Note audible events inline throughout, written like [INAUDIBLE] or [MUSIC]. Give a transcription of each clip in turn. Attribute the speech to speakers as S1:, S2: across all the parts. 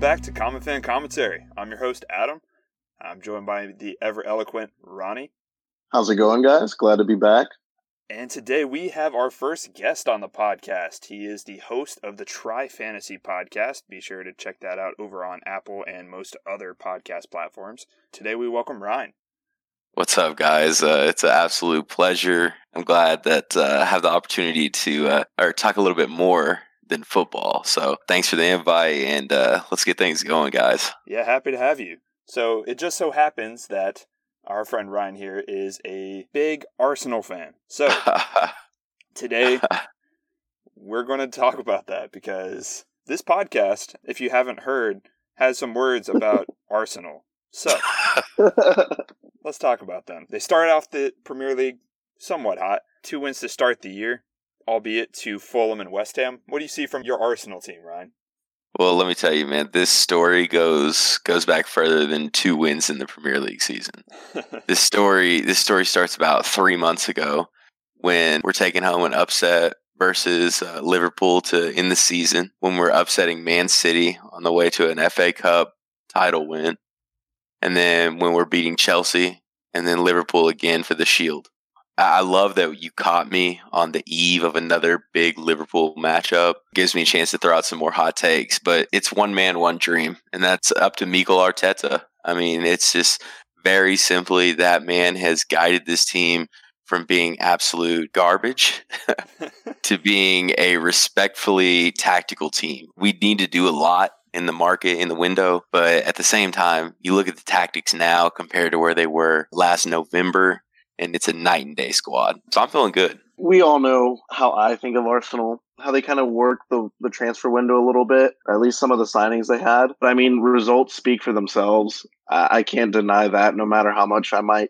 S1: Welcome back to Common Fan Commentary. I'm your host, Adam. I'm joined by the ever eloquent Ronnie.
S2: How's it going, guys? Glad to be back.
S1: And today we have our first guest on the podcast. He is the host of the Try Fantasy podcast. Be sure to check that out over on Apple and most other podcast platforms. Today we welcome Ryan.
S3: What's up, guys? Uh, it's an absolute pleasure. I'm glad that uh, I have the opportunity to uh, or talk a little bit more than football. So thanks for the invite, and uh, let's get things going, guys.
S1: Yeah, happy to have you. So it just so happens that our friend Ryan here is a big Arsenal fan. So [LAUGHS] today we're going to talk about that because this podcast, if you haven't heard, has some words about [LAUGHS] Arsenal. So [LAUGHS] let's talk about them. They started off the Premier League somewhat hot, two wins to start the year albeit to Fulham and West Ham. What do you see from your Arsenal team, Ryan?
S3: Well, let me tell you, man, this story goes goes back further than two wins in the Premier League season. [LAUGHS] this story this story starts about three months ago when we're taking home an upset versus uh, Liverpool to end the season when we're upsetting Man City on the way to an FA Cup title win, and then when we're beating Chelsea and then Liverpool again for the Shield. I love that you caught me on the eve of another big Liverpool matchup. Gives me a chance to throw out some more hot takes, but it's one man, one dream, and that's up to Mikel Arteta. I mean, it's just very simply that man has guided this team from being absolute garbage [LAUGHS] to being a respectfully tactical team. We need to do a lot in the market in the window, but at the same time, you look at the tactics now compared to where they were last November and it's a night and day squad. So I'm feeling good.
S2: We all know how I think of Arsenal, how they kind of work the, the transfer window a little bit, or at least some of the signings they had. But I mean, results speak for themselves. I, I can't deny that, no matter how much I might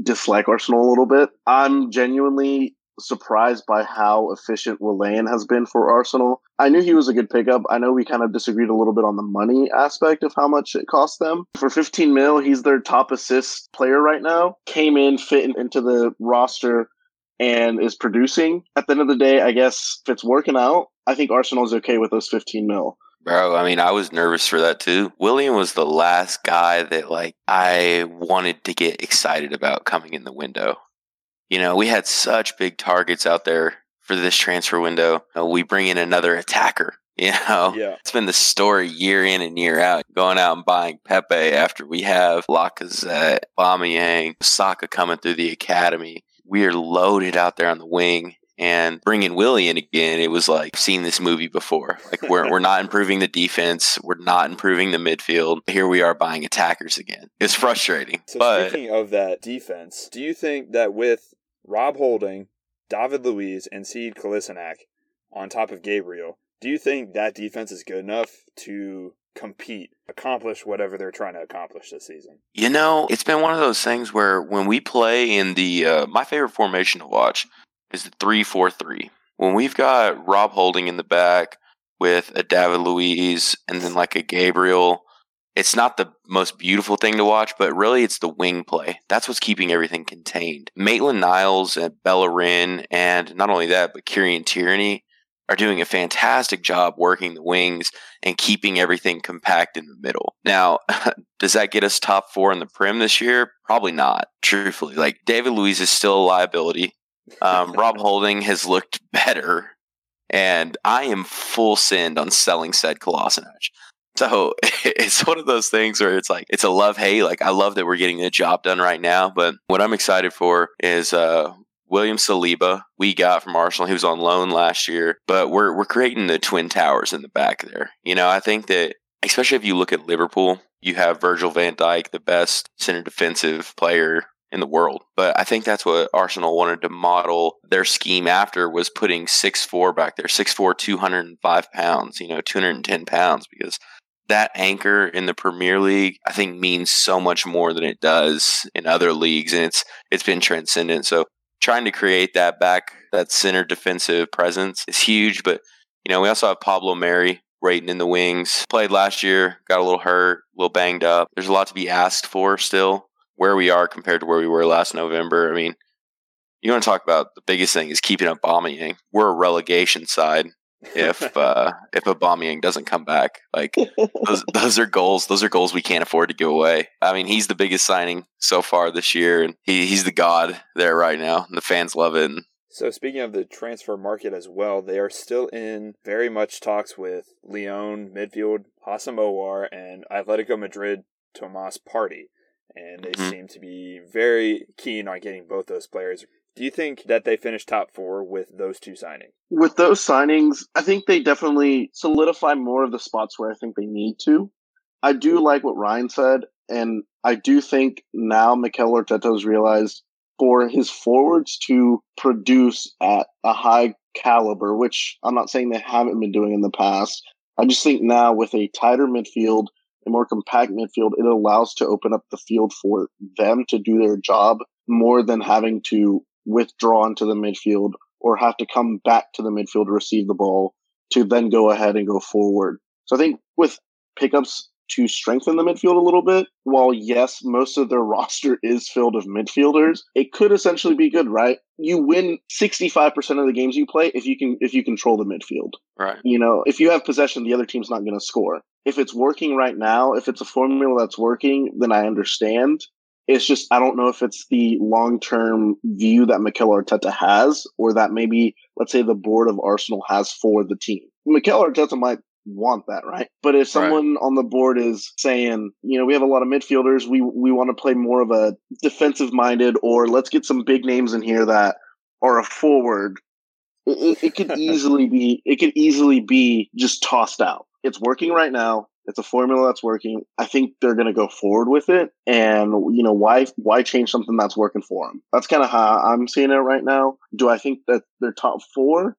S2: dislike Arsenal a little bit. I'm genuinely surprised by how efficient Willian has been for Arsenal. I knew he was a good pickup. I know we kind of disagreed a little bit on the money aspect of how much it cost them. For 15 mil, he's their top assist player right now. Came in, fit into the roster, and is producing. At the end of the day, I guess if it's working out, I think Arsenal's okay with those 15 mil.
S3: Bro, I mean, I was nervous for that too. Willian was the last guy that like I wanted to get excited about coming in the window. You know, we had such big targets out there for this transfer window. Uh, we bring in another attacker. [LAUGHS] You know,
S1: yeah.
S3: it's been the story year in and year out. Going out and buying Pepe after we have Lacazette, Aubameyang, Saka coming through the academy. We are loaded out there on the wing and bringing Willie in again, it was like seen this movie before. Like we're we're not improving the defense, we're not improving the midfield. Here we are buying attackers again. It's frustrating.
S1: So
S3: but
S1: speaking of that defense, do you think that with Rob Holding, David Luiz, and Sead Kolasinac on top of Gabriel, do you think that defense is good enough to compete, accomplish whatever they're trying to accomplish this season?
S3: You know, it's been one of those things where when we play in the uh, my favorite formation to watch is the three four three. When we've got Rob Holding in the back with a David Luiz and then like a Gabriel it's not the most beautiful thing to watch, but really it's the wing play. That's what's keeping everything contained. Maitland Niles and Bellerin, and not only that, but Kieran Tierney are doing a fantastic job working the wings and keeping everything compact in the middle. Now, [LAUGHS] does that get us top four in the Prim this year? Probably not, truthfully. Like, David Luiz is still a liability. Um, [LAUGHS] Rob Holding has looked better, and I am full send on selling Sead Kolasinac. So [LAUGHS] it's one of those things where it's like it's a love hate. Like I love that we're getting the job done right now, but what I'm excited for is uh, William Saliba. We got from Arsenal. He was on loan last year, but we're we're creating the twin towers in the back there. You know, I think that especially if you look at Liverpool, you have Virgil Van Dijk, the best center defensive player in the world. But I think that's what Arsenal wanted to model their scheme after was putting six four back there, six four, two hundred and five pounds, you know, 210 pounds because that anchor in the Premier League, I think means so much more than it does in other leagues. And it's it's been transcendent. So trying to create that back, that center defensive presence is huge. But, you know, we also have Pablo Mari waiting in the wings. Played last year, got a little hurt, a little banged up. There's a lot to be asked for still. Where we are compared to where we were last November. I mean, you want to talk about the biggest thing is keeping up Aubameyang. We're a relegation side if [LAUGHS] uh, if Aubameyang doesn't come back. Like those, [LAUGHS] those are goals. Those are goals we can't afford to give away. I mean, he's the biggest signing so far this year, and he, he's the god there right now. And the fans love it. And
S1: so speaking of the transfer market as well, they are still in very much talks with Lyon midfield Houssem Aouar and Atletico Madrid Thomas Partey, And they mm-hmm. seem to be very keen on getting both those players. Do you think that they finish top four with those two signings?
S2: With those signings, I think they definitely solidify more of the spots where I think they need to. I do like what Ryan said, and I do think now Mikel Arteta's realized for his forwards to produce at a high caliber, which I'm not saying they haven't been doing in the past. I just think now with a tighter midfield, a more compact midfield, it allows to open up the field for them to do their job more than having to withdraw into the midfield or have to come back to the midfield to receive the ball to then go ahead and go forward. So I think with pickups to strengthen the midfield a little bit. While yes, most of their [LAUGHS] roster is filled of midfielders, it could essentially be good, right? You win 65% of the games you play if you can if you control the midfield.
S3: Right.
S2: You know, if you have possession, the other team's not going to score. If it's working right now, if it's a formula that's working, then I understand. It's just I don't know if it's the long term view that Mikel Arteta has, or that maybe let's say the board of Arsenal has for the team. Mikel Arteta might want that, right? But if someone right. on the board is saying, you know, we have a lot of midfielders, we we want to play more of a defensive minded, or let's get some big names in here that are a forward, it, it could [LAUGHS] easily be it could easily be just tossed out. It's working right now. It's a formula that's working. I think they're going to go forward with it, and you know why why change something that's working for them? That's kind of how I'm seeing it right now. Do I think that they're top four?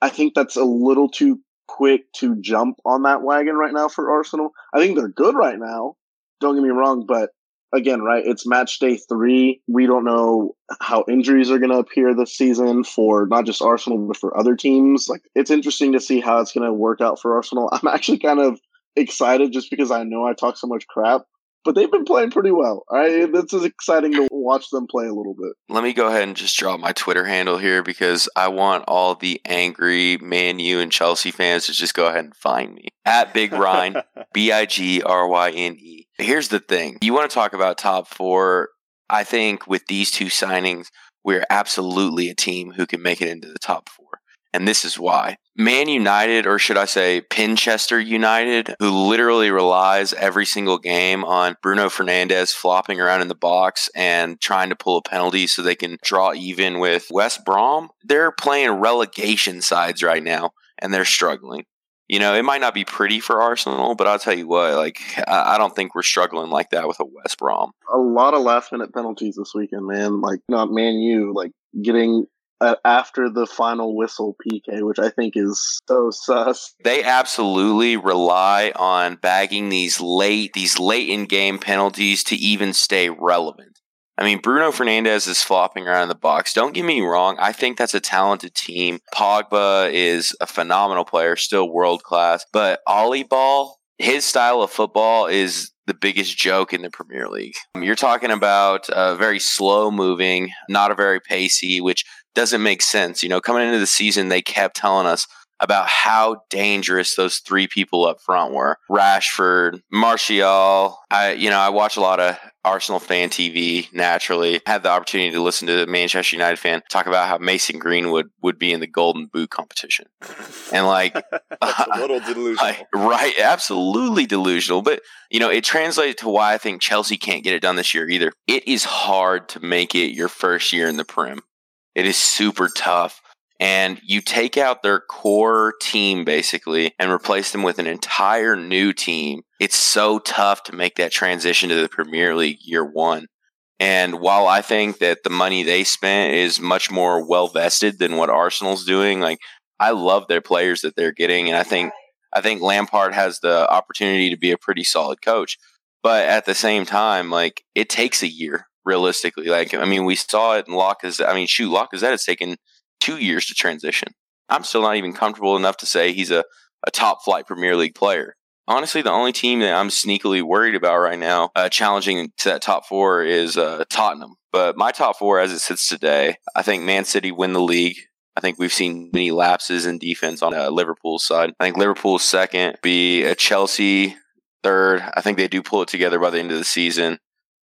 S2: I think that's a little too quick to jump on that wagon right now for Arsenal. I think they're good right now. Don't get me wrong, but again, right, it's match day three. We don't know how injuries are going to appear this season for not just Arsenal, but for other teams. Like, it's interesting to see how it's going to work out for Arsenal. [LAUGHS] I'm actually kind of excited just because I know I talk so much crap but they've been playing pretty well. All right, this is exciting to watch them play a little bit.
S3: Let me go ahead and just drop my Twitter handle here because I want all the angry Man U and Chelsea fans to just go ahead and find me at Big Ryan, [LAUGHS] B I G R Y N E. Here's the thing: you want to talk about top four? I think with these two signings, we're absolutely a team who can make it into the top four. And this is why. Man United, or should I say Pinchester United, who literally relies every single game on Bruno Fernandes flopping around in the box and trying to pull a penalty so they can draw even with West Brom, they're playing relegation sides right now and they're struggling. You know, it might not be pretty for Arsenal, but I'll tell you what, like, I don't think we're struggling like that with a West Brom.
S2: A lot of last minute penalties this weekend, man. Like, not Man U, like getting after the final whistle PK, which I think is so sus.
S3: They absolutely rely on bagging these late these late in game penalties to even stay relevant. I mean, Bruno Fernandes is flopping around the box. Don't get me wrong. I think that's a talented team. Pogba is a phenomenal player, still world class. But Ollie Ball, his style of football is the biggest joke in the Premier League. You're talking about a very slow moving, not a very pacey, which doesn't make sense. You know, coming into the season, they kept telling us about how dangerous those three people up front were. Rashford, Martial. I, you know, I watch a lot of Arsenal fan TV naturally. Had the opportunity to listen to a Manchester United fan talk about how Mason Greenwood would be in the Golden Boot competition. And like, [LAUGHS]
S1: a little [LAUGHS] delusional.
S3: right. Absolutely delusional. But, you know, it translates to why I think Chelsea can't get it done this year either. It is hard to make it your first year in the Prim. It is super tough. And you take out their core team basically and replace them with an entire new team. It's so tough to make that transition to the Premier League year one. And while I think that the money they spent is much more well vested than what Arsenal's doing, like I love their players that they're getting, and I think I think Lampard has the opportunity to be a pretty solid coach. But at the same time, like it takes a year realistically. Like, I mean, we saw it in Lacazette. I mean, shoot, Lacazette has taken two years to transition. I'm still not even comfortable enough to say he's a, a top flight Premier League player. Honestly, the only team that I'm sneakily worried about right now, uh, challenging to that top four, is uh, Tottenham. But my top four, as it sits today, I think Man City win the league. I think we've seen many lapses in defense on uh, Liverpool's side. I think Liverpool's second, be a Chelsea third. I think they do pull it together by the end of the season.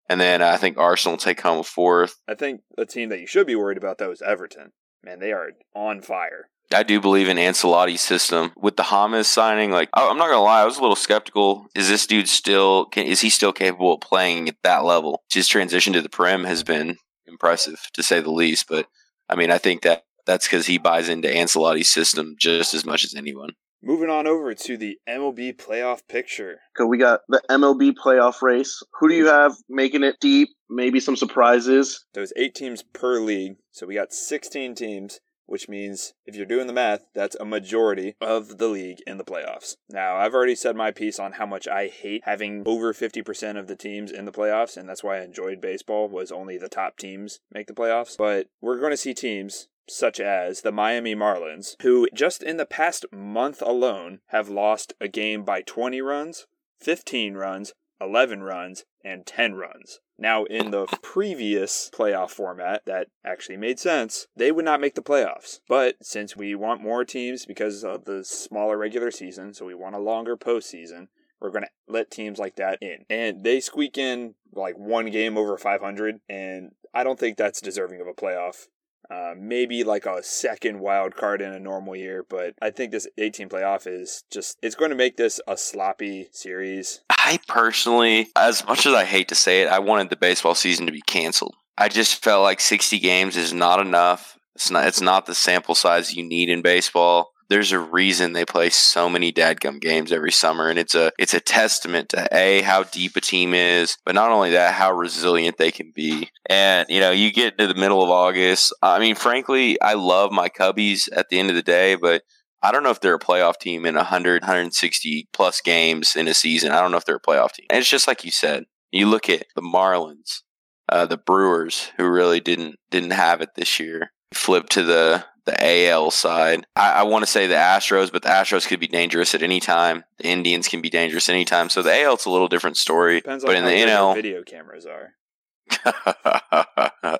S3: And then uh, I think Arsenal will take home fourth.
S1: I think a team that you should be worried about though is Everton. Man, they are on fire.
S3: I do believe in Ancelotti's system with the James signing. Like, I'm not gonna lie, I was a little skeptical. Is this dude still? Can, is he still capable of playing at that level? His transition to the Prem has been impressive, to say the least. But I mean, I think that that's because he buys into Ancelotti's system just as much as anyone.
S1: Moving on over to the MLB playoff picture.
S2: So we got the MLB playoff race. Who do you have making it deep? Maybe some surprises.
S1: There's eight teams per league, so we got 16 teams, which means if you're doing the math, that's a majority of the league in the playoffs. Now, I've already said my piece on how much I hate having over 50% of the teams in the playoffs, and that's why I enjoyed baseball was only the top teams make the playoffs. But we're going to see teams such as the Miami Marlins, who just in the past month alone have lost a game by 20 runs, 15 runs, 11 runs, and 10 runs. Now, in the previous playoff format that actually made sense, they would not make the playoffs. But since we want more teams because of the smaller regular season, so we want a longer postseason, we're going to let teams like that in. And they squeak in like one game over 500, and I don't think that's deserving of a playoff. Uh, maybe like a second wild card in a normal year, but I think this 18 playoff is just it's going to make this a sloppy series.
S3: I personally, as much as I hate to say it, I wanted the baseball season to be canceled. I just felt like 60 games is not enough. It's not. It's not the sample size you need in baseball there's a reason they play so many dadgum games every summer and it's a it's a testament to a how deep a team is but not only that how resilient they can be and you know you get to the middle of august i mean frankly i love my cubbies at the end of the day but I don't know if they're a playoff team in 100, 160 plus games in a season. I don't know if they're a playoff team. And it's just like you said. You look at the Marlins, uh, the Brewers, who really didn't didn't have it this year. Flip to the the AL side. I, I want to say the Astros, but the Astros could be dangerous at any time. The Indians can be dangerous anytime. So the AL it's a little different story.
S1: Depends
S3: but
S1: on
S3: in the NL,
S1: video cameras are. [LAUGHS]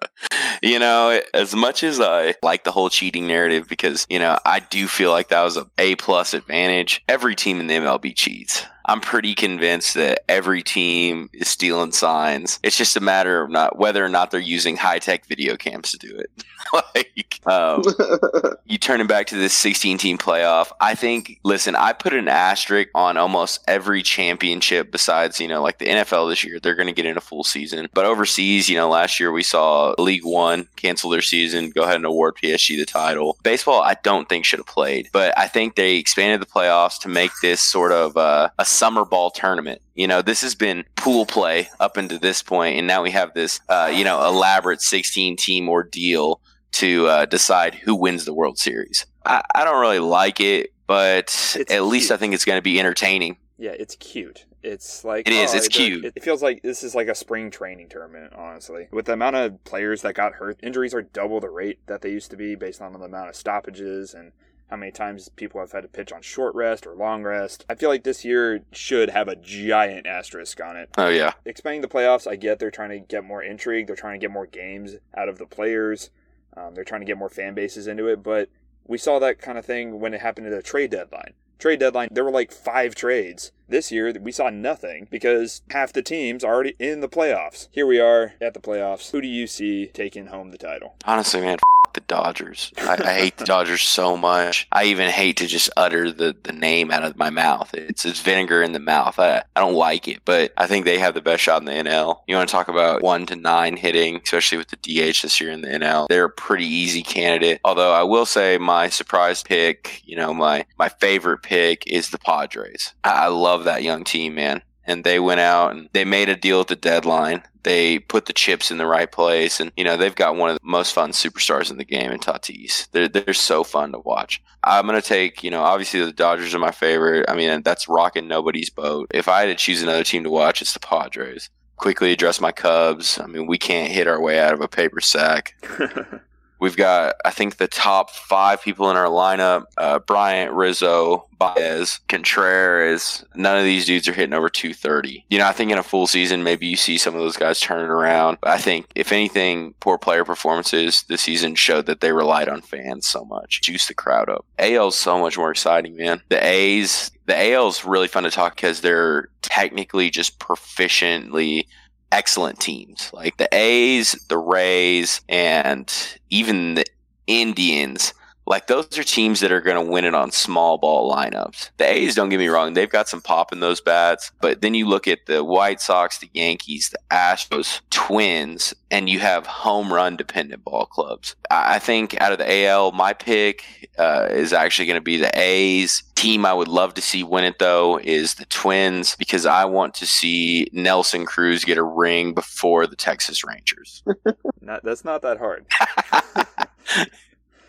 S3: you know, as much as I like the whole cheating narrative, because you know I do feel like that was a A plus advantage. Every team in the MLB cheats. I'm pretty convinced that every team is stealing signs. It's just a matter of not whether or not they're using high tech video cams to do it. [LAUGHS] like, um, [LAUGHS] you turn it back to this 16 team playoff. I think, listen, I put an asterisk on almost every championship besides, you know, like the NFL this year. They're going to get in a full season. But overseas, you know, last year we saw Ligue 1 cancel their season, go ahead and award PSG the title. Baseball, I don't think should have played, but I think they expanded the playoffs to make this sort of uh, a summer ball tournament. You know, this has been pool play up until this point, and now we have this, uh, you know, elaborate 16 team ordeal to uh, decide who wins the World Series. I, I don't really like it, but
S1: It's
S3: at
S1: cute.
S3: least I think it's going to be entertaining.
S1: Yeah, it's cute. It's like
S3: It is,
S1: oh,
S3: it's
S1: it-
S3: cute.
S1: It feels like this is like a spring training tournament, honestly. With the amount of players that got hurt, injuries are double the rate that they used to be based on the amount of stoppages and how many times people have had to pitch on short rest or long rest. I feel like this year should have a giant asterisk on it.
S3: Oh yeah,
S1: expanding the playoffs, I get they're trying to get more intrigue. They're trying to get more games out of the players. Um, they're trying to get more fan bases into it. But we saw that kind of thing when it happened at the trade deadline. Trade deadline, there were like five trades. This year, we saw nothing because half the teams are already in the playoffs. Here we are at the playoffs. Who do you see taking home the title?
S3: honestly, man, the Dodgers. I, I hate the Dodgers so much. I even hate to just utter the, the name out of my mouth. It's it's vinegar in the mouth. I, I don't like it, but I think they have the best shot in the NL. You want to talk about one to nine hitting, especially with the DH this year in the NL. They're a pretty easy candidate. Although I will say my surprise pick, you know, my my favorite pick is the Padres. I, I love that young team, man and they went out and they made a deal at the deadline. They put the chips in the right place, and you know they've got one of the most fun superstars in the game in Tatis. They're they're so fun to watch. I'm gonna take you know obviously the Dodgers are my favorite. I mean that's rocking nobody's boat. If I had to choose another team to watch, it's the Padres. Quickly address my Cubs. I mean we can't hit our way out of a paper sack. [LAUGHS] We've got, I think, the top five people in our lineup: uh, Bryant, Rizzo, Baez, Contreras. None of these dudes are hitting over 230. You know, I think in a full season, maybe you see some of those guys turning around. But I think, if anything, poor player performances this season showed that they relied on fans so much, juice the crowd up. AL is so much more exciting, man. The A's, the AL is really fun to talk because they're technically just proficiently excellent teams. Like the A's, the Rays, and even the Indians. Like those are teams that are going to win it on small ball lineups. The A's, don't get me wrong, they've got some pop in those bats, but then you look at the White Sox, the Yankees, the Astros, Twins, and you have home run dependent ball clubs. I think out of the AL, my pick uh, is actually going to be the A's. Team I would love to see win it though is the Twins because I want to see Nelson Cruz get a ring before the Texas Rangers. [LAUGHS]
S1: not, that's not that hard. [LAUGHS]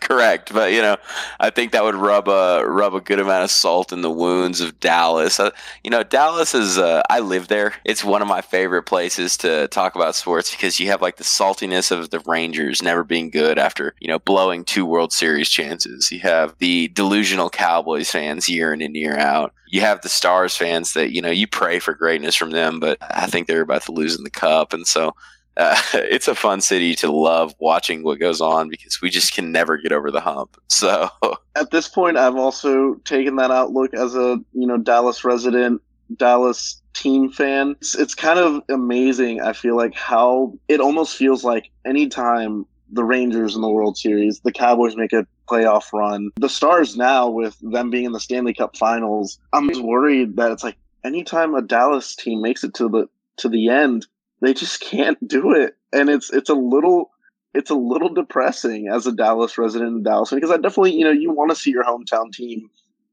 S3: correct, but you know, I think that would rub a rub a good amount of salt in the wounds of Dallas. Uh, you know, Dallas is. Uh, I live there. It's one of my favorite places to talk about sports because you have like the saltiness of the Rangers never being good after you know blowing two World Series chances. You have the delusional Cowboys fans year in and year out. You have the Stars fans that you know you pray for greatness from them, but I think they're about to lose in the cup, and so uh, [LAUGHS] it's a fun city to love watching what goes on because we just can never get over the hump. [LAUGHS] So
S2: at this point, I've also taken that outlook as a you know Dallas resident, Dallas team fan. It's, it's kind of amazing. I feel like how it almost feels like anytime the Rangers in the World Series, the Cowboys make a playoff run, the Stars now with them being in the Stanley Cup Finals, I'm just worried that it's like anytime a Dallas team makes it to the to the end, they just can't [LAUGHS] do it, and it's it's a little it's a little depressing as a Dallas resident in Dallas because I definitely you know you want to see your hometown team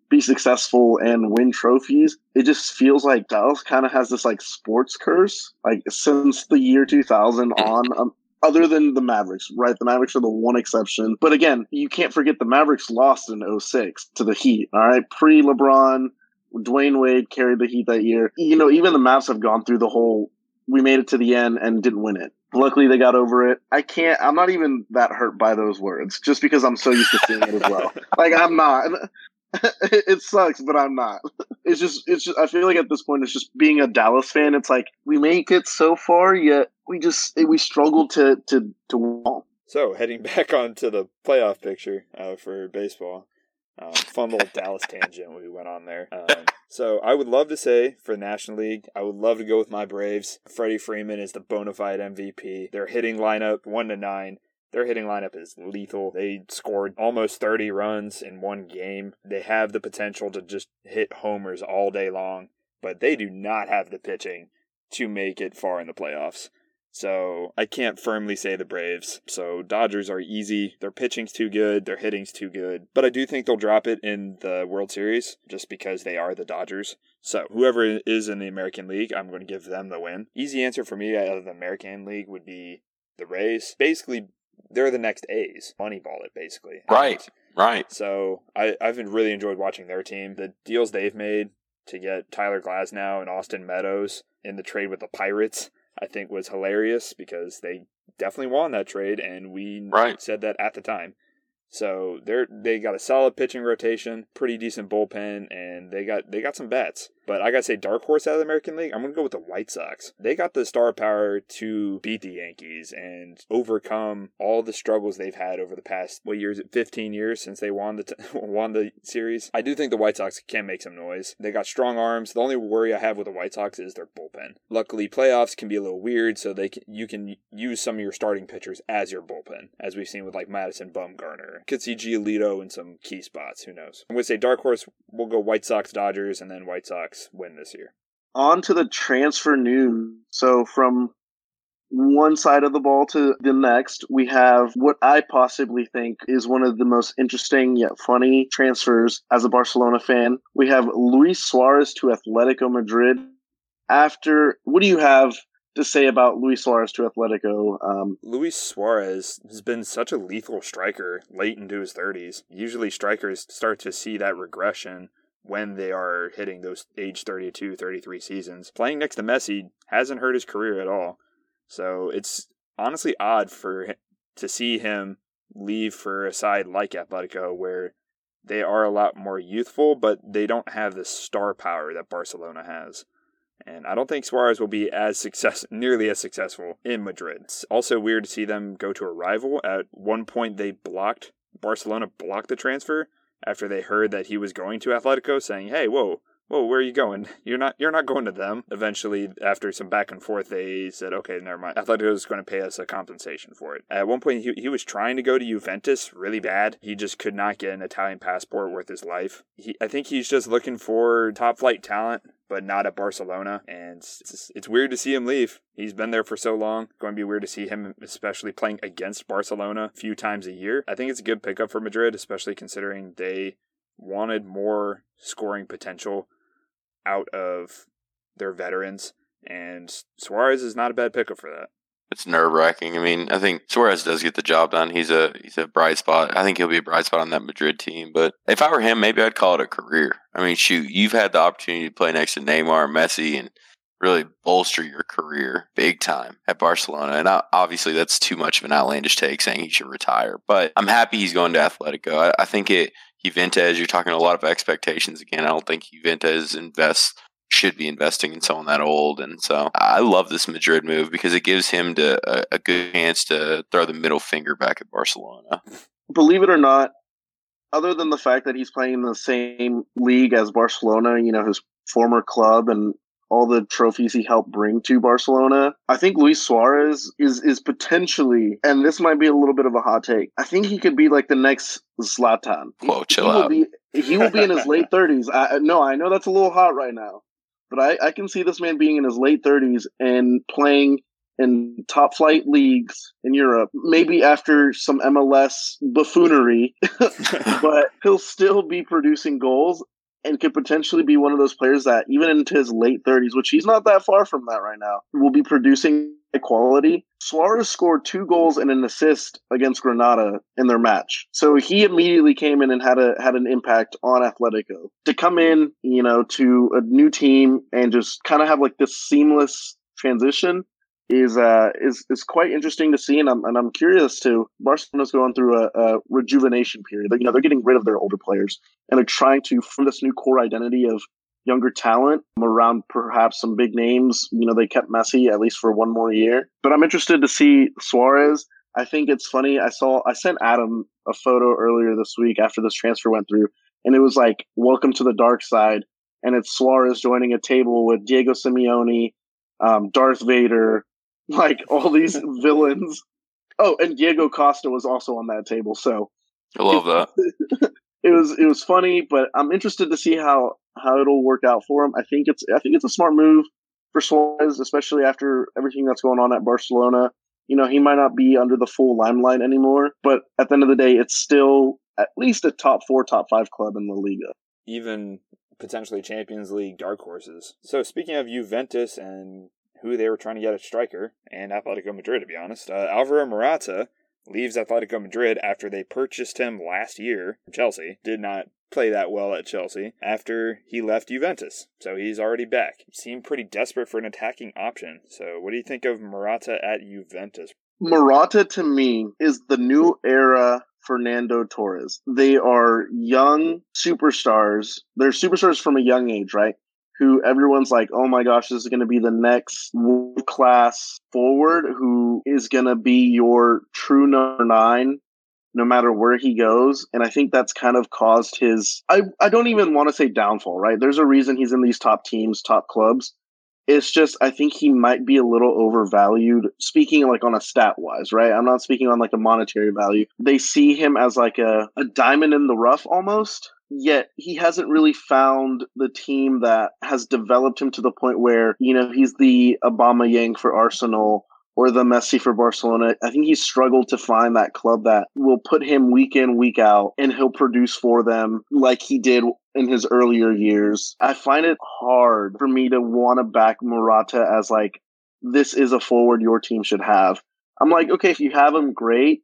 S2: be successful and win trophies. It just feels like Dallas kind of has this like sports curse, like since the year 2000 [LAUGHS] on. Um, other than the Mavericks, right? The Mavericks are the one exception. But again, you can't forget the Mavericks lost in 06 to the Heat, all right? Pre LeBron, Dwyane Wade carried the Heat that year. You know, even the Mavs have gone through the whole we made it to the end and didn't win it. Luckily, they got over it. I can't. I'm not even that hurt by those words, just because I'm so used to seeing it as well. [LAUGHS] Like I'm not. [LAUGHS] it sucks, but I'm not. [LAUGHS] It's just. It's just. I feel like at this point, it's just being a Dallas fan. It's like we make it so far, yet we just we struggle to to to win.
S1: So heading back onto the playoff picture uh, for baseball. Um, fun little Dallas tangent we went on there. Um, so I would love to say for the National League, I would love to go with my Braves. Freddie Freeman is the bona fide MVP. Their hitting lineup, one to nine. Their hitting lineup is lethal. They scored almost 30 runs in one game. They have the potential to just hit homers all day long, but they do not have the pitching to make it far in the playoffs. So I can't firmly say the Braves. So Dodgers are easy. Their pitching's too good. Their hitting's too good. But I do think they'll drop it in the World Series just because they are the Dodgers. So whoever is in the American League, I'm going to give them the win. Easy answer for me out of the American League would be the Rays. Basically, they're the next A's. Moneyball it basically.
S3: Right. Right.
S1: So I, I've really enjoyed watching their team. The deals they've made to get Tyler Glasnow and Austin Meadows in the trade with the Pirates I think was hilarious because they definitely won that trade, and we
S3: right.
S1: said that at the time. So they're they got a solid pitching rotation, pretty decent bullpen, and they got they got some bats. But I gotta say, dark horse out of the American League, I'm gonna go with the White Sox. They got the star power to beat the Yankees and overcome all the struggles they've had over the past what years? 15 years since they won the t- [LAUGHS] won the series. I do think the White Sox can make some noise. They got strong arms. The only worry I have with the White Sox is their bullpen. Luckily, playoffs can be a little weird, so they can, you can use some of your starting pitchers as your bullpen, as we've seen with like Madison Bumgarner. Could see Giolito in some key spots. Who knows? I'm gonna say dark horse. We'll go White Sox, Dodgers, and then White Sox win this year.
S2: On to the transfer news. So from one side of the ball to the next, we have what I possibly think is one of the most interesting yet funny transfers as a Barcelona fan. We have Luis Suarez to Atletico Madrid. After, what do you have to say about Luis Suarez to Atletico? Um,
S1: Luis Suarez has been such a lethal striker late into his 30s. Usually, strikers start to see that regression when they are hitting those age 32, 33 seasons. Playing next to Messi hasn't hurt his career at all. So it's honestly odd for to see him leave for a side like Atletico where they are a lot more youthful, but they don't have the star power that Barcelona has. And I don't think Suarez will be as success [LAUGHS] nearly as successful in Madrid. It's also weird to see them go to a rival. At one point they blocked Barcelona blocked the transfer after they heard that he was going to Atletico, saying, "Hey, whoa, whoa, where are you going? [LAUGHS] You're not you're not going to them." Eventually, after some back and forth, they said, "Okay, never mind. Atletico is going to pay us a compensation for it." At one point, he he was trying to go to Juventus really bad. He just could not get an Italian passport worth his life. He I think he's just looking for top flight talent but not at Barcelona. And it's, it's weird to see him leave. He's been there for so long. Going to be weird to see him, especially playing against Barcelona a few times a year. I think it's a good pickup for Madrid, especially considering they wanted more scoring potential out of their veterans. And Suarez is not a bad pickup for that
S3: it's nerve wracking. I mean, I think Suarez does get the job done. He's a he's a bright spot. I think he'll be a bright spot on that Madrid team. But if I were him, maybe I'd call it a career. I mean, shoot, you've had the opportunity to play next to Neymar Messi and really bolster your career big time at Barcelona. And obviously, that's too much of an outlandish take saying he should retire. But I'm happy he's going to Atletico. I, I think it Juventus, you're talking a lot of expectations again. I don't think Juventus invests should be investing in someone that old. And so I love this Madrid move because it gives him to, a, a good chance to throw the middle finger back at Barcelona.
S2: Believe it or not, other than the fact that he's playing in the same league as Barcelona, you know, his former club and all the trophies he helped bring to Barcelona. I think Luis Suarez is is potentially, and this might be a little bit of a hot take. I think he could be like the next Zlatan.
S3: Whoa, chill
S2: he
S3: out.
S2: Will be, he will be in his late [LAUGHS] thirties. No, I know that's a little hot right now, but I, I can see this man being in his late 30s and playing in top flight leagues in Europe, maybe after some MLS buffoonery, [LAUGHS] but he'll still be producing goals and could potentially be one of those players that, even into his late 30s, which he's not that far from that right now, will be producing quality. Suarez scored two goals and an assist against Granada in their match. So he immediately came in and had a had an impact on Atletico. To come in, you know, to a new team and just kind of have like this seamless transition is uh is is quite interesting to see and I'm and I'm curious to Barcelona's going through a, a rejuvenation period. You know, they're getting rid of their older players and they're trying to form this new core identity of younger talent around perhaps some big names. You know, they kept Messi at least for one more year. But I'm interested to see Suarez. I think it's funny. I saw I sent Adam a photo earlier this week after this transfer went through, and it was like "Welcome to the dark side," and it's Suarez joining a table with Diego Simeone, um, Darth Vader, [LAUGHS] like all these [LAUGHS] villains. Oh, and Diego Costa was also on that table. So
S3: I love that. [LAUGHS]
S2: it was it was funny, but I'm interested to see how how it'll work out for him. I think it's I think it's a smart move for Suarez, especially after everything that's going on at Barcelona. You know, he might not be under the full limelight anymore, but at the end of the day, it's still at least a top four, top five club in La Liga.
S1: Even potentially Champions League dark horses. So speaking of Juventus and who they were trying to get a striker, and Atletico Madrid, to be honest, uh, Alvaro Morata leaves Atletico Madrid after they purchased him last year from Chelsea. Did not play that well at Chelsea after he left Juventus. So he's already back. Seemed pretty desperate for an attacking option. So what do you think of Morata at Juventus?
S2: Morata to me is the new era Fernando Torres. They are young superstars. They're superstars from a young age, right? Who everyone's like, oh my gosh, this is going to be the next world class forward who is going to be your true number nine no matter where he goes. And I think that's kind of caused his, I, I don't even want to say downfall, right? There's a reason he's in these top teams, top clubs. It's just, I think he might be a little overvalued, speaking like on a stat wise, right? I'm not speaking on like a monetary value. They see him as like a, a diamond in the rough almost. Yet he hasn't really found the team that has developed him to the point where, you know, he's the Aubameyang for Arsenal or the Messi for Barcelona. I think he's struggled to find that club that will put him week in, week out, and he'll produce for them like he did in his earlier years. I find it hard for me to want to back Morata as like, this is a forward your team should have. I'm like, okay, if you have him, great.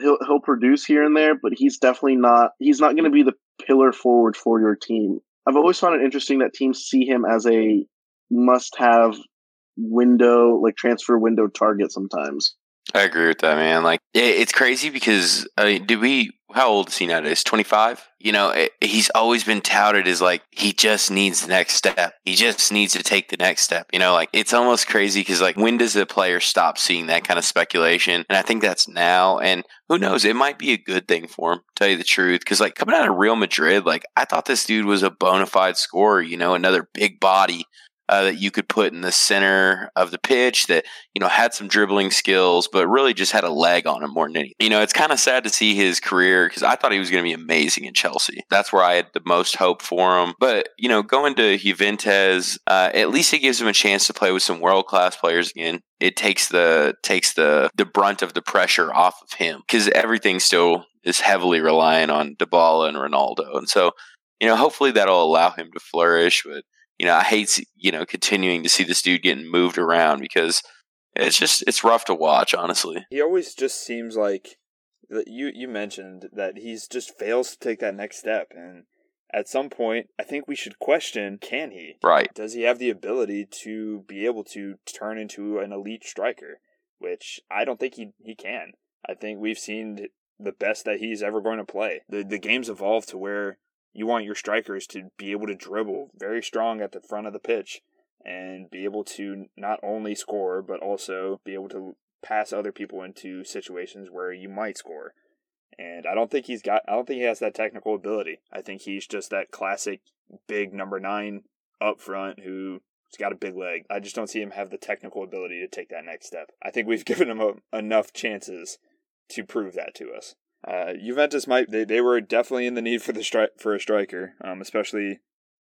S2: He'll he'll produce here and there, but he's definitely not. He's not going to be the pillar forward for your team. I've always found it interesting that teams see him as a must-have window, like transfer window target sometimes.
S3: I agree with that, man. Like it, it's crazy because uh, did we? How old is he nowadays? Twenty five. You know, it, he's always been touted as like he just needs the next step. He just needs to take the next step. You know, like it's almost crazy because like when does the player stop seeing that kind of speculation? And I think that's now. And who knows? It might be a good thing for him. Tell you the truth, because like coming out of Real Madrid, like I thought this dude was a bona fide scorer. You know, another big body uh, that you could put in the center of the pitch that you know had some dribbling skills, but really just had a leg on him more than anything. You know, it's kind of sad to see his career because I thought he was going to be amazing in Chelsea. That's where I had the most hope for him. But you know, going to Juventus, uh, at least it gives him a chance to play with some world class players again. It takes the takes the the brunt of the pressure off of him because everything still is heavily reliant on Dybala and Ronaldo, and so you know, hopefully that'll allow him to flourish. But you know, I hate you know continuing to see this dude getting moved around because it's just it's rough to watch, honestly.
S1: He always just seems like you you mentioned that he's just fails to take that next step and at some point I think we should question can he?
S3: Right.
S1: Does he have the ability to be able to turn into an elite striker? Which I don't think he he can. I think we've seen the best that he's ever going to play. The the game's evolved to where you want your strikers to be able to dribble very strong at the front of the pitch and be able to not only score but also be able to pass other people into situations where you might score. And I don't think he's got I don't think he has that technical ability. I think he's just that classic big number 9 up front who's got a big leg. I just don't see him have the technical ability to take that next step. I think we've [LAUGHS] given him a, enough chances to prove that to us. Uh, Juventus might they, they were definitely in the need for the stri- for a striker, um, especially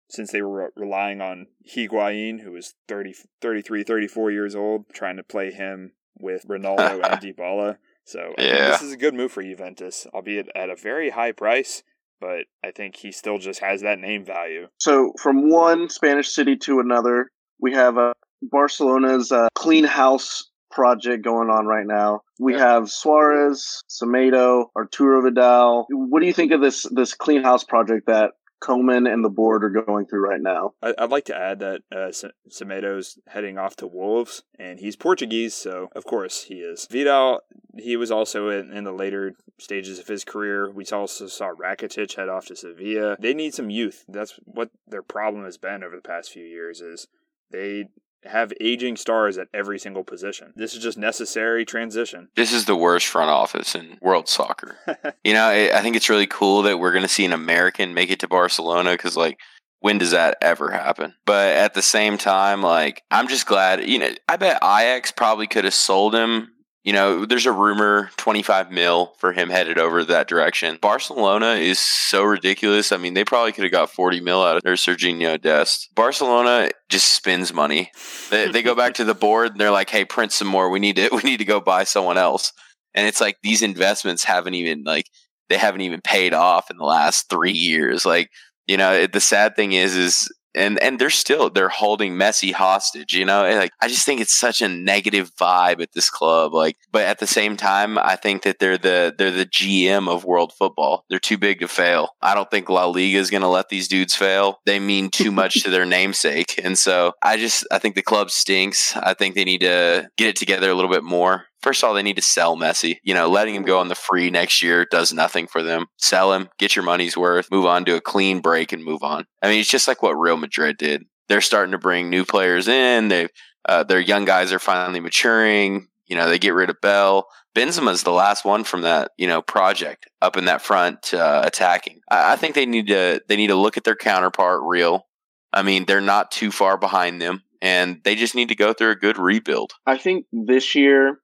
S1: since they were relying on Higuain, who was 30, 33, 34 years old, trying to play him with Ronaldo [LAUGHS] and Dybala. So
S3: yeah.
S1: this is a good move for Juventus, albeit at a very high price. But I think he still just has that name value.
S2: So from one Spanish city to another, we have uh, Barcelona's uh, clean house project going on right now. We have Suarez, Semedo, Arturo Vidal. What do you think of this this clean house project that Koeman and the board are going through right now?
S1: I, would like to add that uh, Semedo's heading off to Wolves, and he's Portuguese, so of course he is. Vidal, he was also in, in the later stages of his career. We also saw Rakitic head off to Sevilla. They need some youth. That's what their problem has been over the past few years. Is they have aging stars at every single position. This is just necessary transition.
S3: This is the worst front office in world soccer. [LAUGHS] you know, I think it's really cool that we're going to see an American make it to Barcelona because, like, when does that ever happen? But at the same time, like, I'm just glad, you know, I bet Ajax probably could have sold him you know, there's a rumor 25 mil for him headed over that direction. Barcelona is so ridiculous. I mean, they probably could have got 40 mil out of their Sergiño Dest. Barcelona just spends money. They, they go back to the board and they're like, "Hey, print some more. We need to [LAUGHS] we need to go buy someone else." And it's like these investments haven't even like they haven't even paid off in the last 3 years. Like, you know, it, the sad thing is is and and they're still they're holding Messi hostage. You know, like I just think it's such a negative vibe at this club. Like, but at the same time, I think that they're the they're the GM of world football. They're too big to fail. I don't think La Liga is going to let these dudes fail. They mean too [LAUGHS] much to their namesake, and so I just I think the club stinks. I think they need to get it together a little bit more. First of all, they need to sell Messi. You know, letting him go on the free next year does nothing for them. Sell him, get your money's worth, move on to a clean break and move on. I mean, it's just like what Real Madrid did. They're starting to bring new players in. They've uh, their young guys are finally maturing. You know, they get rid of Bell. Benzema's the last one from that, you know, project up in that front uh, attacking. I, I think they need to they need to look at their counterpart, Real. I mean, they're not too far behind them, and they just need to go through a good rebuild.
S2: I think this year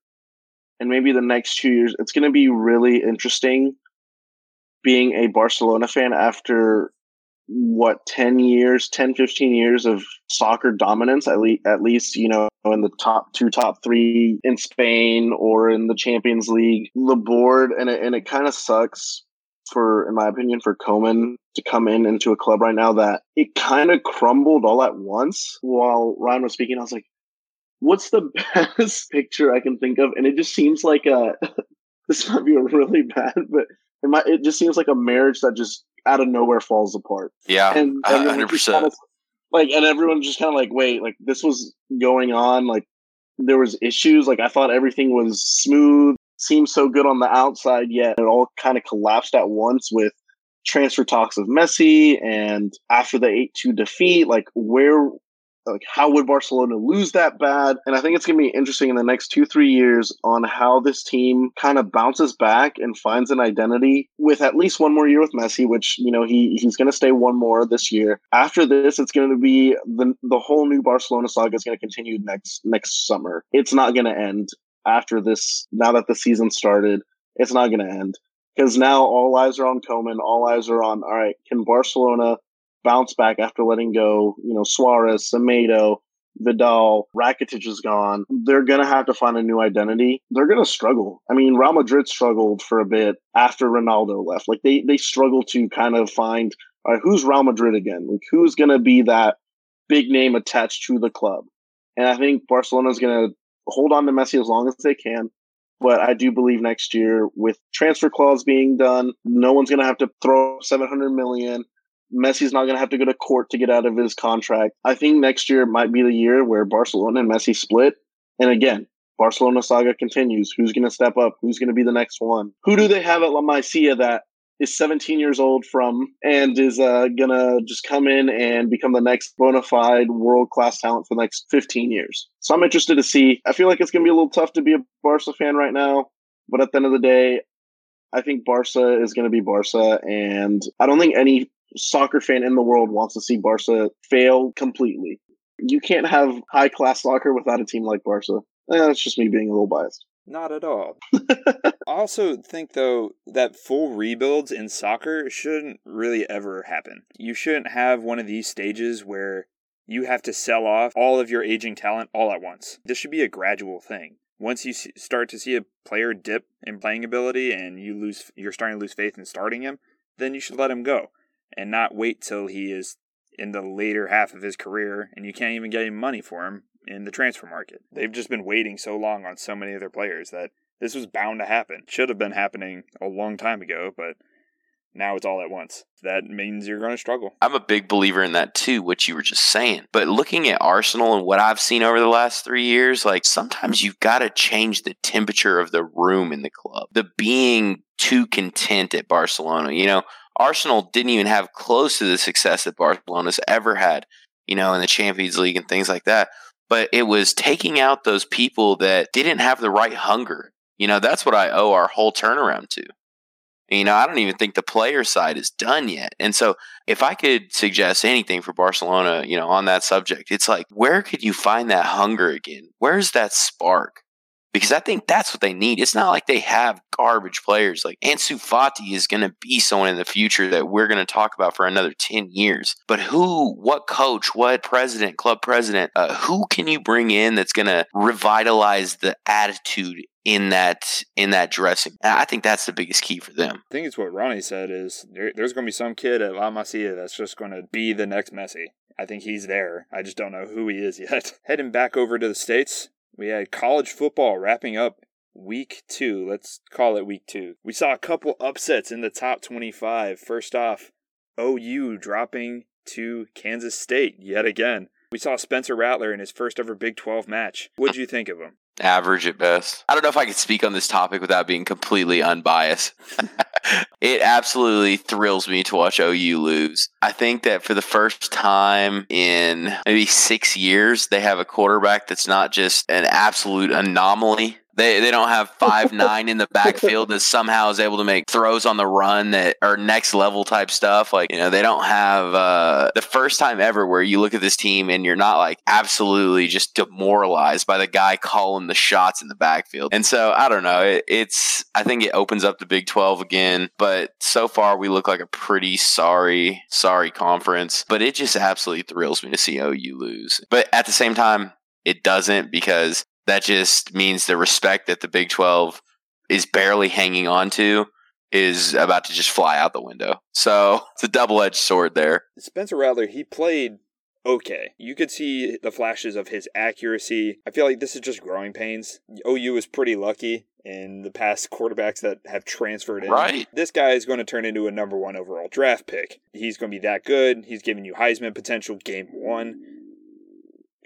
S2: and maybe the next two years, it's going to be really interesting being a Barcelona fan after what 10 years 10 15 years of soccer dominance at least at least you know in the top two top three in spain or in the champions league. The board and it, and it kind of sucks for in my opinion for Koeman to come in into a club right now that it kind of crumbled all at once. While ryan was speaking i was like what's the [LAUGHS] best picture I can think of? And it just seems like a [LAUGHS] this might be really bad, but it might it just seems like a marriage that just out of nowhere falls apart.
S3: Yeah,
S2: and
S3: hundred percent.
S2: Like, and everyone's just kind of like, wait, like this was going on like there was issues. Like I thought everything was smooth, seemed so good on the outside, yet it all kind of collapsed at once with transfer talks of Messi and after the 8-2 defeat, like where like how would Barcelona lose that bad? And I think it's going to be interesting in the next two, three years on how this team kind of bounces back and finds an identity with at least one more year with Messi, which, you know, he, he's going to stay one more this year. After this, it's going to be the, the whole new Barcelona saga is going to continue next, next summer. It's not going to end after this. Now that the season started, it's not going to end because now all eyes are on Koeman. All eyes are on, all right, can Barcelona bounce back after letting go, you know, Suarez, Semedo, Vidal, Rakitic is gone. They're going to have to find a new identity. They're going to struggle. I mean, Real Madrid struggled for a bit after Ronaldo left. Like they, they struggle to kind of find, all right, who's Real Madrid again? Like who's going to be that big name attached to the club? And I think Barcelona is going to hold on to Messi as long as they can. But I do believe next year, with transfer clause being done, no one's going to have to throw 700 million Messi's not going to have to go to court to get out of his contract. I think next year might be the year where Barcelona and Messi split. And again, Barcelona saga continues. Who's going to step up? Who's going to be the next one? Who do they have at La Masia that is 17 years old from and is uh, going to just come in and become the next bona fide world class talent for the next 15 years? So I'm interested to see. I feel like it's going to be a little tough to be a Barca fan right now. But at the end of the day, I think Barca is going to be Barca, and I don't think any soccer fan in the world wants to see Barca fail completely. You can't have high class soccer without a team like Barca. Eh, that's just me being a little biased.
S1: Not at all. [LAUGHS] I also think, though, that full rebuilds in soccer shouldn't really ever happen. You shouldn't have one of these stages where you have to sell off all of your aging talent all at once. This should be a gradual thing. Once you start to see a player dip in playing ability and you lose, you're starting to lose faith in starting him, then you should let him go and not wait till he is in the later half of his career and you can't even get any money for him in the transfer market. They've just been waiting so long on so many other players that this was bound to happen. Should have been happening a long time ago, but now it's all at once. That means you're going to struggle.
S3: I'm a big believer in that too, what you were just saying. But looking at Arsenal and what I've seen over the last three years, like sometimes you've got to change the temperature of the room in the club. The being too content at Barcelona. You know, Arsenal didn't even have close to the success that Barcelona's ever had, you know, in the Champions League and things like that. But it was taking out those people that didn't have the right hunger. You know, that's what I owe our whole turnaround to. You know, I don't even think the player side is done yet. And so, if I could suggest anything for Barcelona, you know, on that subject, it's like, where could you find that hunger again? Where's that spark? Because I think that's what they need. It's not like they have garbage players. Like Ansu Fati is going to be someone in the future that we're going to talk about for another 10 years. But who, what coach, what president, club president, uh, who can you bring in that's going to revitalize the attitude in that in that dressing. I think that's the biggest key for them.
S1: I think it's what Ronnie said is there, there's going to be some kid at La Masia that's just going to be the next Messi. I think he's there. I just don't know who he is [LAUGHS] yet. Heading back over to the States, we had college football wrapping up week two. Let's call it week two. We saw a couple upsets in the top 25. First off, OU dropping to Kansas State yet again. We saw Spencer Rattler in his first ever Big 12 match. What'd you think of him?
S3: Average at best. I don't know if I could speak on this topic without being completely unbiased. [LAUGHS] it absolutely thrills me to watch OU lose. I think that for the first time in maybe six years, they have a quarterback that's not just an absolute anomaly they they don't have five [LAUGHS] nine in the backfield that somehow is able to make throws on the run that are next level type stuff. Like you know they don't have uh, the first time ever where you look at this team and you're not like absolutely just demoralized by the guy calling the shots in the backfield. And so I don't know. It, it's I think it opens up the Big Twelve again, but so far we look like a pretty sorry sorry conference. But it just absolutely thrills me to see OU lose. But at the same time, it doesn't because that just means the respect that the Big 12 is barely hanging on to is about to just fly out the window. So [LAUGHS] it's a double edged sword there.
S1: Spencer Rattler, he played okay. You could see the flashes of his accuracy. I feel like this is just growing pains. OU is pretty lucky in the past quarterbacks that have transferred in.
S3: Right.
S1: This guy is going to turn into a number one overall draft pick. He's going to be that good. He's giving you Heisman potential game one.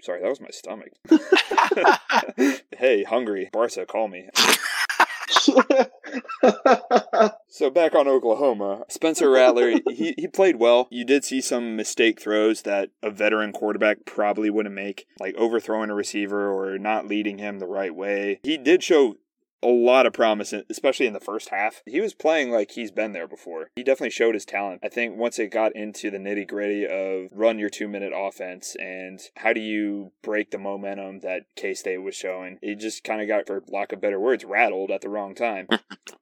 S1: Sorry, that was my stomach. [LAUGHS] [LAUGHS] hey, hungry. Barca, call me. [LAUGHS] so back on Oklahoma, Spencer Rattler, he, he played well. You did see some mistake throws that a veteran quarterback probably wouldn't make, like overthrowing a receiver or not leading him the right way. He did show a lot of promise, especially in the first half. He was playing like he's been there before. He definitely showed his talent. I think once it got into the nitty gritty of run your two minute offense and how do you break the momentum that K State was showing, he just kind of got, for lack of better words, rattled at the wrong time. [LAUGHS]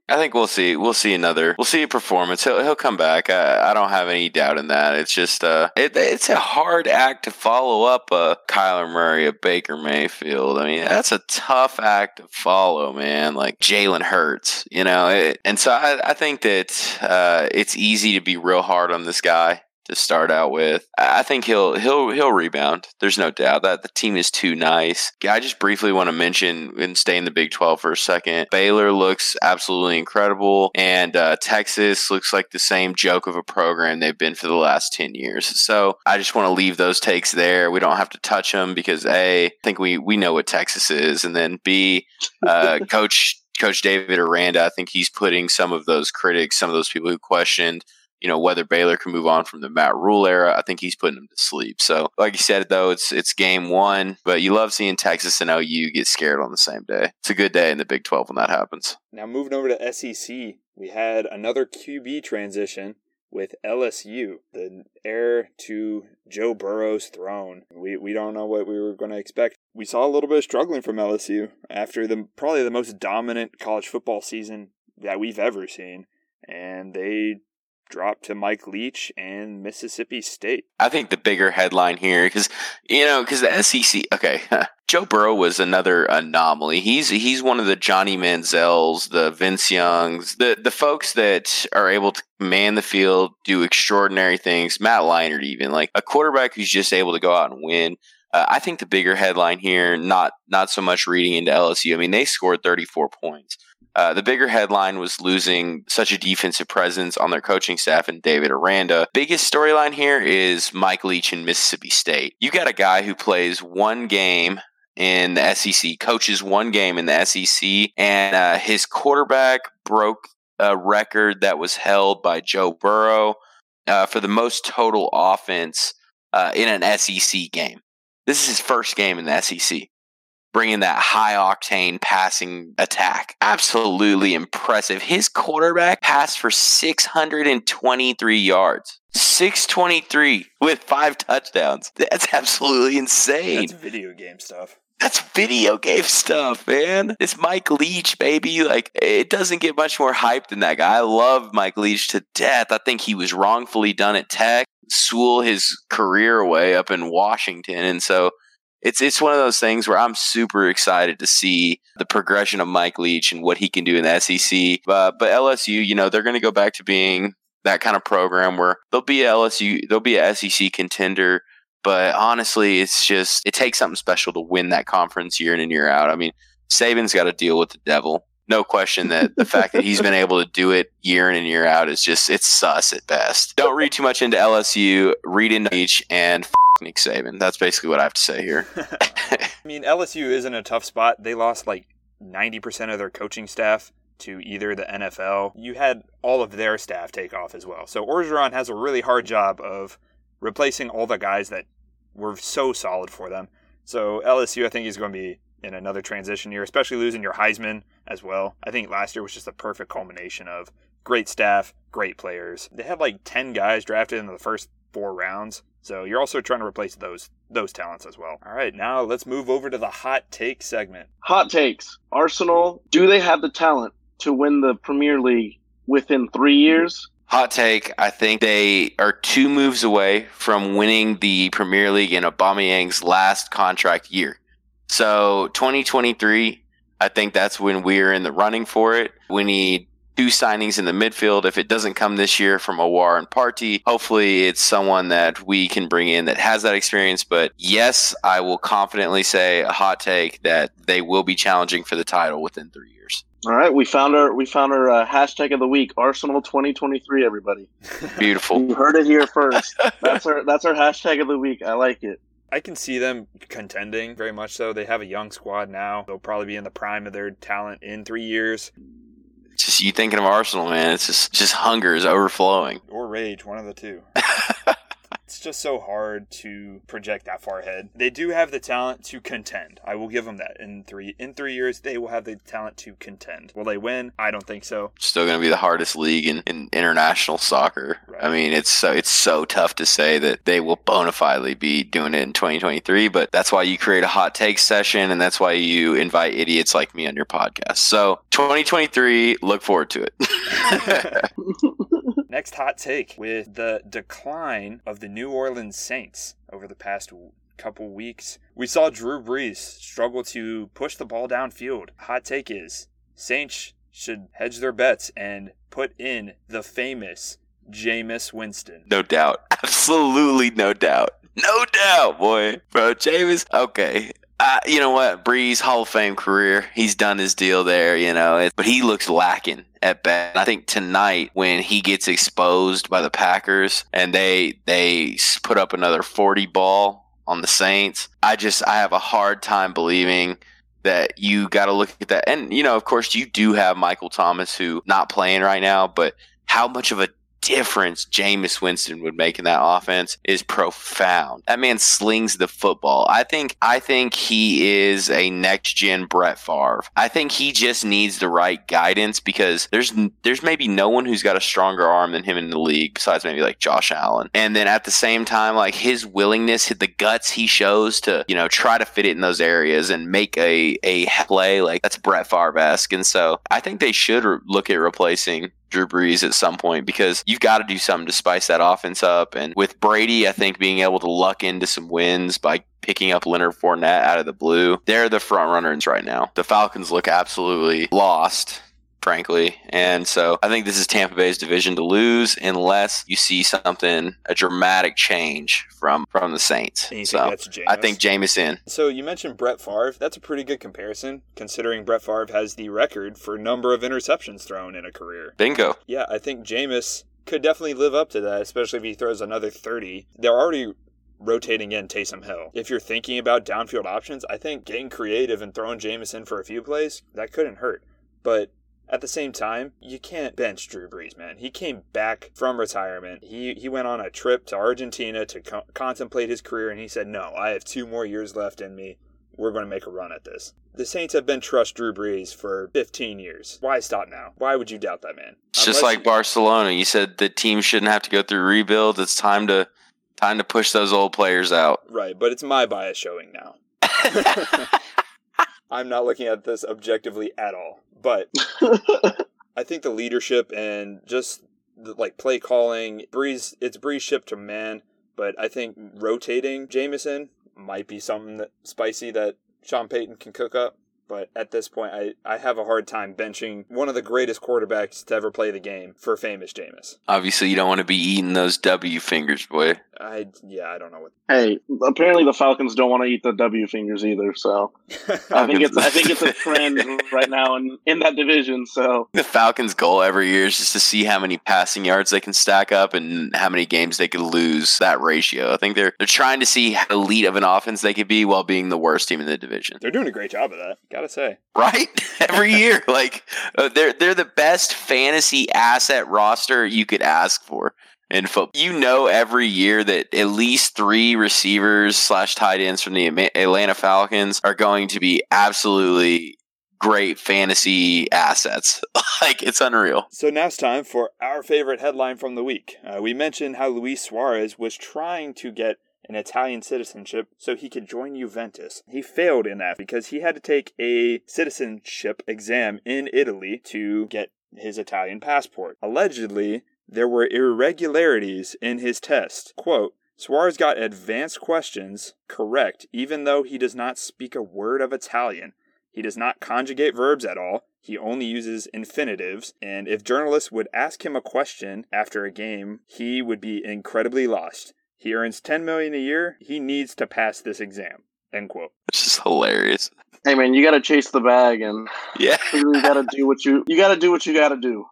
S3: I think we'll see. We'll see another. We'll see a performance. He'll he'll come back. I, I don't have any doubt in that. It's just uh, it, it's a hard act to follow up a Kyler Murray, a Baker Mayfield. I mean, that's a tough act to follow, man. Like Jalen Hurts, you know. It, and so I, I think that uh, it's easy to be real hard on this guy to start out with. I think he'll he'll he'll rebound. There's no doubt that the team is too nice. I just briefly want to mention and stay in the Big 12 for a second. Baylor looks absolutely incredible, and uh, Texas looks like the same joke of a program they've been for the last 10 years. So I just want to leave those takes there. We don't have to touch them because a I think we we know what Texas is, and then b uh, [LAUGHS] Coach. Coach David Aranda, I think he's putting some of those critics, some of those people who questioned you know whether Baylor can move on from the Matt Rhule era. I think he's putting them to sleep. So, like you said, though, it's it's game one, but you love seeing Texas and OU get scared on the same day. It's a good day in the Big Twelve when that happens.
S1: Now moving over to SEC, we had another QB transition with LSU, the heir to Joe Burrow's throne. We we don't know what we were going to expect. We saw a little bit of struggling from LSU after the probably the most dominant college football season that we've ever seen, and they dropped to Mike Leach and Mississippi State.
S3: I think the bigger headline here, because you know, because the SEC. Okay, Joe Burrow was another anomaly. He's he's one of the Johnny Manziels, the Vince Youngs, the the folks that are able to man the field, do extraordinary things. Matt Leinart, even like a quarterback who's just able to go out and win. Uh, I think the bigger headline here, not not so much reading into LSU. I mean, they scored 34 points. Uh, the bigger headline was losing such a defensive presence on their coaching staff and David Aranda. Biggest storyline here is Mike Leach in Mississippi State. You got a guy who plays one game in the SEC, coaches one game in the SEC, and uh, his quarterback broke a record that was held by Joe Burrow uh, for the most total offense uh, in an SEC game. This is his first game in the SEC bringing that high octane passing attack. Absolutely impressive. His quarterback passed for 623 yards. 623 with five touchdowns. That's absolutely insane.
S1: That's video game stuff.
S3: That's video game stuff, man. It's Mike Leach, baby. Like, it doesn't get much more hype than that guy. I love Mike Leach to death. I think he was wrongfully done at Tech, swool his career away up in Washington. And so it's it's one of those things where I'm super excited to see the progression of Mike Leach and what he can do in the SEC. But LSU, you know, they're going to go back to being that kind of program where they'll be a LSU, they'll be a SEC contender. But honestly, it's just it takes something special to win that conference year in and year out. I mean, Saban's got to deal with the devil. No question that the fact that he's been able to do it year in and year out is just it's sus at best. Don't read too much into LSU. Read into each and Nick Saban. That's basically what I have to say here. [LAUGHS]
S1: I mean, LSU is in a tough spot. They lost like 90% of their coaching staff to either the NFL. You had all of their staff take off as well. So Orgeron has a really hard job of replacing all the guys that were so solid for them. So LSU, I think, is going to be in another transition year, especially losing your Heisman as well. I think last year was just a perfect culmination of great staff, great players. They had like 10 guys drafted in the first four rounds. So you're also trying to replace those those talents as well. All right, now let's move over to the hot take segment.
S2: Hot takes. Arsenal, do they have the talent to win the Premier League within 3 years?
S3: Hot take. I think they are two moves away from winning the Premier League in Aubameyang's last contract year. So 2023, I think that's when we're in the running for it. We need two signings in the midfield. If it doesn't come this year from Aouar and Partey, hopefully it's someone that we can bring in that has that experience. But yes, I will confidently say a hot take that they will be challenging for the title within three years.
S2: All right, we found our we found our uh, hashtag of the week, Arsenal 2023. Everybody, [LAUGHS] [LAUGHS]
S3: beautiful.
S2: you heard it here first. [LAUGHS] That's our that's our hashtag of the week. I like it.
S1: I can see them contending very much so. They have a young squad now. They'll probably be in the prime of their talent in three years.
S3: Just you thinking of Arsenal, man. It's just just hunger is overflowing.
S1: Or rage, one of the two. It's just so hard to project that far ahead. They do have the talent to contend. I will give them that. In three in three years, they will have the talent to contend. Will they win? I don't think so.
S3: Still going to be the hardest league in, in international soccer.
S1: Right.
S3: I mean, it's so it's so tough to say that they will bona fidely be doing it in 2023. But that's why you create a hot take session, and that's why you invite idiots like me on your podcast. So 2023, look forward to it. [LAUGHS] [LAUGHS]
S1: Next hot take with the decline of the New Orleans Saints over the past couple weeks. We saw Drew Brees struggle to push the ball downfield. Hot take is Saints should hedge their bets and put in the famous Jameis Winston.
S3: no doubt, [LAUGHS] absolutely no doubt, no doubt, boy, bro. Jameis, okay. Uh, you know what? Brees Hall of Fame career. He's done his deal there, you know, but he looks lacking at best. I think tonight when he gets exposed by the Packers and they they put up another 40 ball on the Saints, I just I have a hard time believing that you got to look at that. And you know, of course, you do have Michael Thomas who not playing right now, but how much of a difference Jameis Winston would make in that offense is profound. That man slings the football. I think I think he is a next gen Brett Favre. I think he just needs the right guidance because there's there's maybe no one who's got a stronger arm than him in the league besides maybe like Josh Allen. And then at the same time like his willingness, hit the guts he shows to, you know, try to fit it in those areas and make a a play like that's Brett Favre-esque. And so I think they should re- look at replacing Drew Brees at some point because you've got to do something to spice that offense up. And with Brady, I think being able to luck into some wins by picking up Leonard Fournette out of the blue, they're the front runners right now. The Falcons look absolutely lost. Frankly, and so I think this is Tampa Bay's division to lose unless you see something a dramatic change from from the Saints.
S1: And you
S3: So
S1: think that's Jameis?
S3: I think Jameis
S1: So you mentioned Brett Favre. That's a pretty good comparison, considering Brett Favre has the record for number of interceptions thrown in a career.
S3: bingo.
S1: Yeah, I think Jameis could definitely live up to that, especially if he throws another 30. They're already rotating in Taysom Hill. If you're thinking about downfield options, I think getting creative and throwing Jameis in for a few plays, that couldn't hurt. But at the same time, you can't bench Drew Brees, man. He came back from retirement. He he went on a trip to Argentina to co- contemplate his career, and he said, "No, I have two more years left in me. We're going to make a run at this." The Saints have been trust Drew Brees for 15 years. Why stop now? Why would you doubt that man?
S3: It's just like
S1: you-
S3: Barcelona. You said the team shouldn't have to go through rebuild. It's time to time to push those old players out.
S1: Right, but it's my bias showing now. [LAUGHS] [LAUGHS] I'm not looking at this objectively at all. But [LAUGHS] I think the leadership and just the, like play calling, Brees, it's Brees ship to man. But I think rotating Jamison might be something that spicy that Sean Payton can cook up. But at this point, I, I have a hard time benching one of the greatest quarterbacks to ever play the game for famous Jameis.
S3: Obviously, you don't want to be eating those W fingers, boy.
S1: I yeah, I don't know what.
S2: hey, apparently the Falcons don't want to eat the W fingers either. So [LAUGHS] I think it's I think it's a [LAUGHS] trend right now in, in that division. So
S3: The Falcons' goal every year is just to see how many passing yards they can stack up and how many games they could lose that ratio. I think they're they're trying to see how elite of an offense they could be while being the worst team in the division.
S1: They're doing a great job of that. Gotta say.
S3: Right? [LAUGHS] Every year, [LAUGHS] like uh, they're they're the best fantasy asset roster you could ask for in football. You know, every year that at least three receivers slash tight ends from the Atlanta Falcons are going to be absolutely great fantasy assets. [LAUGHS] like it's unreal.
S1: So now it's time for our favorite headline from the week. Uh, we mentioned how Luis Suarez was trying to get an Italian citizenship so he could join Juventus. He failed in that because he had to take a citizenship exam in Italy to get his Italian passport. Allegedly, there were irregularities in his test. Quote, Suarez got advanced questions correct even though he does not speak a word of Italian. He does not conjugate verbs at all. He only uses infinitives. And if journalists would ask him a question after a game, he would be incredibly lost. He earns 10 million a year. He needs to pass this exam. End quote.
S3: It's just hilarious.
S2: hey man, you got to chase the bag and [LAUGHS]
S3: Yeah. [LAUGHS]
S2: you got to do what you you got to do what you got to do.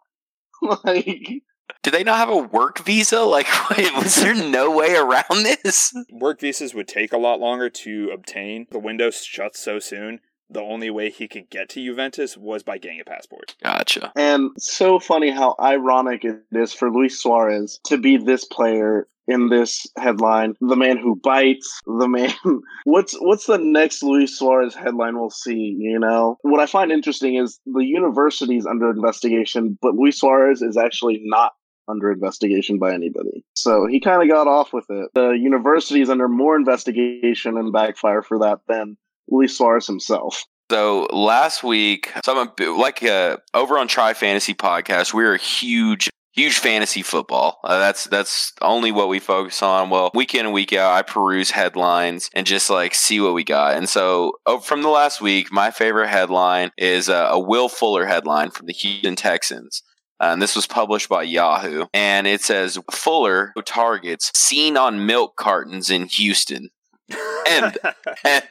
S2: [LAUGHS] like
S3: Do they not have a work visa? Like, wait, was there no way around this?
S1: Work visas would take a lot longer to obtain. The window shuts so soon. The only way he could get to Juventus was by getting a passport.
S3: Gotcha.
S2: And so funny how ironic it is for Luis Suarez to be this player in this headline. The man who bites, the man [LAUGHS] what's what's the next Luis Suarez headline we'll see, you know? What I find interesting is the university's under investigation, but Luis Suarez is actually not under investigation by anybody. So he kind of got off with it. The university is under more investigation and backfire for that than Luis Suarez himself.
S3: So last week, so I'm a, like uh, over on Try Fantasy podcast, we're a huge huge fantasy football. Uh, that's that's only what we focus on. Well, week in and week out, I peruse headlines and just like see what we got. And so oh, from the last week, my favorite headline is uh, a Will Fuller headline from the Houston Texans. Uh, and this was published by Yahoo. And it says Fuller targets seen on milk cartons in Houston and [LAUGHS] and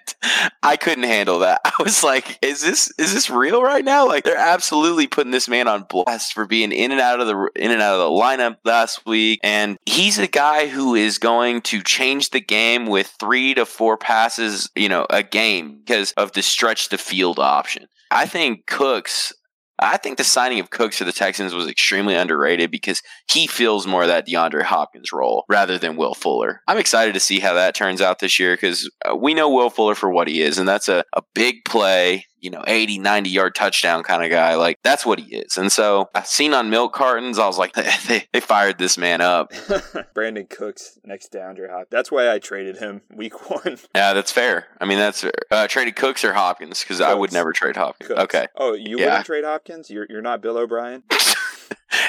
S3: I couldn't handle that. [LAUGHS] I was like, "Is this is this real right now?" Like they're absolutely putting this man on blast for being in and out of the in and out of the lineup last week, and he's a guy who is going to change the game with three to four passes, you know, a game because of the stretch the field option. I think Cooks I think the signing of Cooks for the Texans was extremely underrated because he feels more that DeAndre Hopkins role rather than Will Fuller. I'm excited to see how that turns out this year because uh, we know Will Fuller for what he is, and that's a, a big play you know, 80, 90 yard touchdown kind of guy. Like that's what he is. And so I've seen on milk cartons, I was like, [LAUGHS] they, they fired this man up. [LAUGHS]
S1: Brandin Cooks next down to Hopkins. That's why I traded him [LAUGHS] week one.
S3: Yeah, that's fair. I mean, that's uh, traded Cooks or Hopkins because I would never trade Hopkins. Cooks. Okay.
S1: Oh, you yeah. wouldn't trade Hopkins? You're, you're not Bill O'Brien?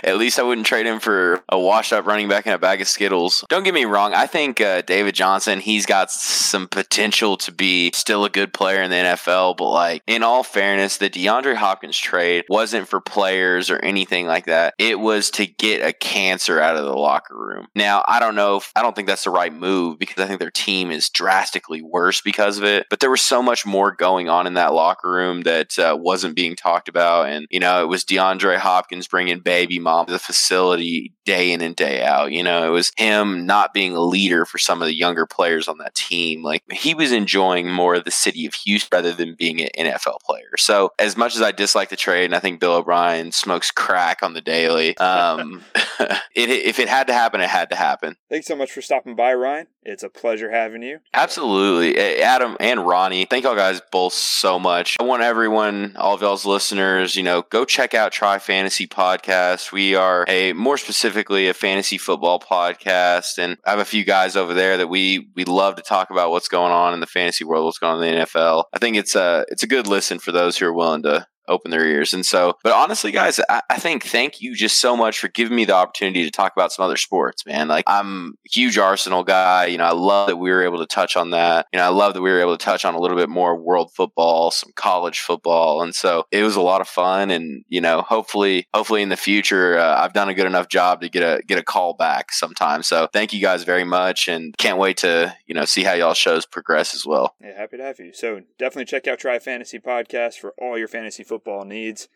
S3: At least I wouldn't trade him for a washed up running back and a bag of Skittles. Don't get me wrong. I think uh, David Johnson, he's got some potential to be still a good player in the NFL. But, like, in all fairness, the DeAndre Hopkins trade wasn't for players or anything like that. It was to get a cancer out of the locker room. Now, I don't know if I don't think that's the right move because I think their team is drastically worse because of it. But there was so much more going on in that locker room that uh, wasn't being talked about. And, you know, it was DeAndre Hopkins bringing baby mom the facility day in and day out. You know, it was him not being a leader for some of the younger players on that team. Like he was enjoying more of the city of Houston rather than being an NFL player. So as much as I dislike the trade, and I think Bill O'Brien smokes crack on the daily, um, [LAUGHS] it, if it had to happen, it had to happen.
S1: Thanks so much for stopping by, Ryan. It's a pleasure having you.
S3: Absolutely. Adam and Ronnie, thank y'all guys both so much. I want everyone, all of y'all's listeners, you know, go check out Try Fantasy Podcast. We are a more specifically a fantasy football podcast, and I have a few guys over there that we we love to talk about what's going on in the fantasy world, what's going on in the NFL. I think it's a it's a good listen for those who are willing to open their ears. And so, but honestly, guys, I, I, think thank you just so much for giving me the opportunity to talk about some other sports, man. Like I'm a huge Arsenal guy. You know, I love that we were able to touch on that. You know, I love that we were able to touch on a little bit more world football, some college football. And so it was a lot of fun. And, you know, hopefully, hopefully in the future, uh, I've done a good enough job to get a, get a call back sometime. So thank you guys very much and can't wait to, you know, see how y'all shows progress as well.
S1: Yeah, happy to have you. So definitely check out Try Fantasy Podcast for all your fantasy football needs.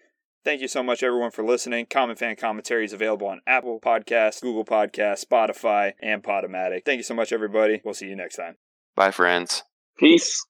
S1: Thank you so much, everyone, for listening. Common Fan Commentary is available on Apple Podcasts, Google Podcasts, Spotify, and Podomatic. Thank you so much, everybody. We'll see you next time.
S3: Bye, friends.
S2: Peace.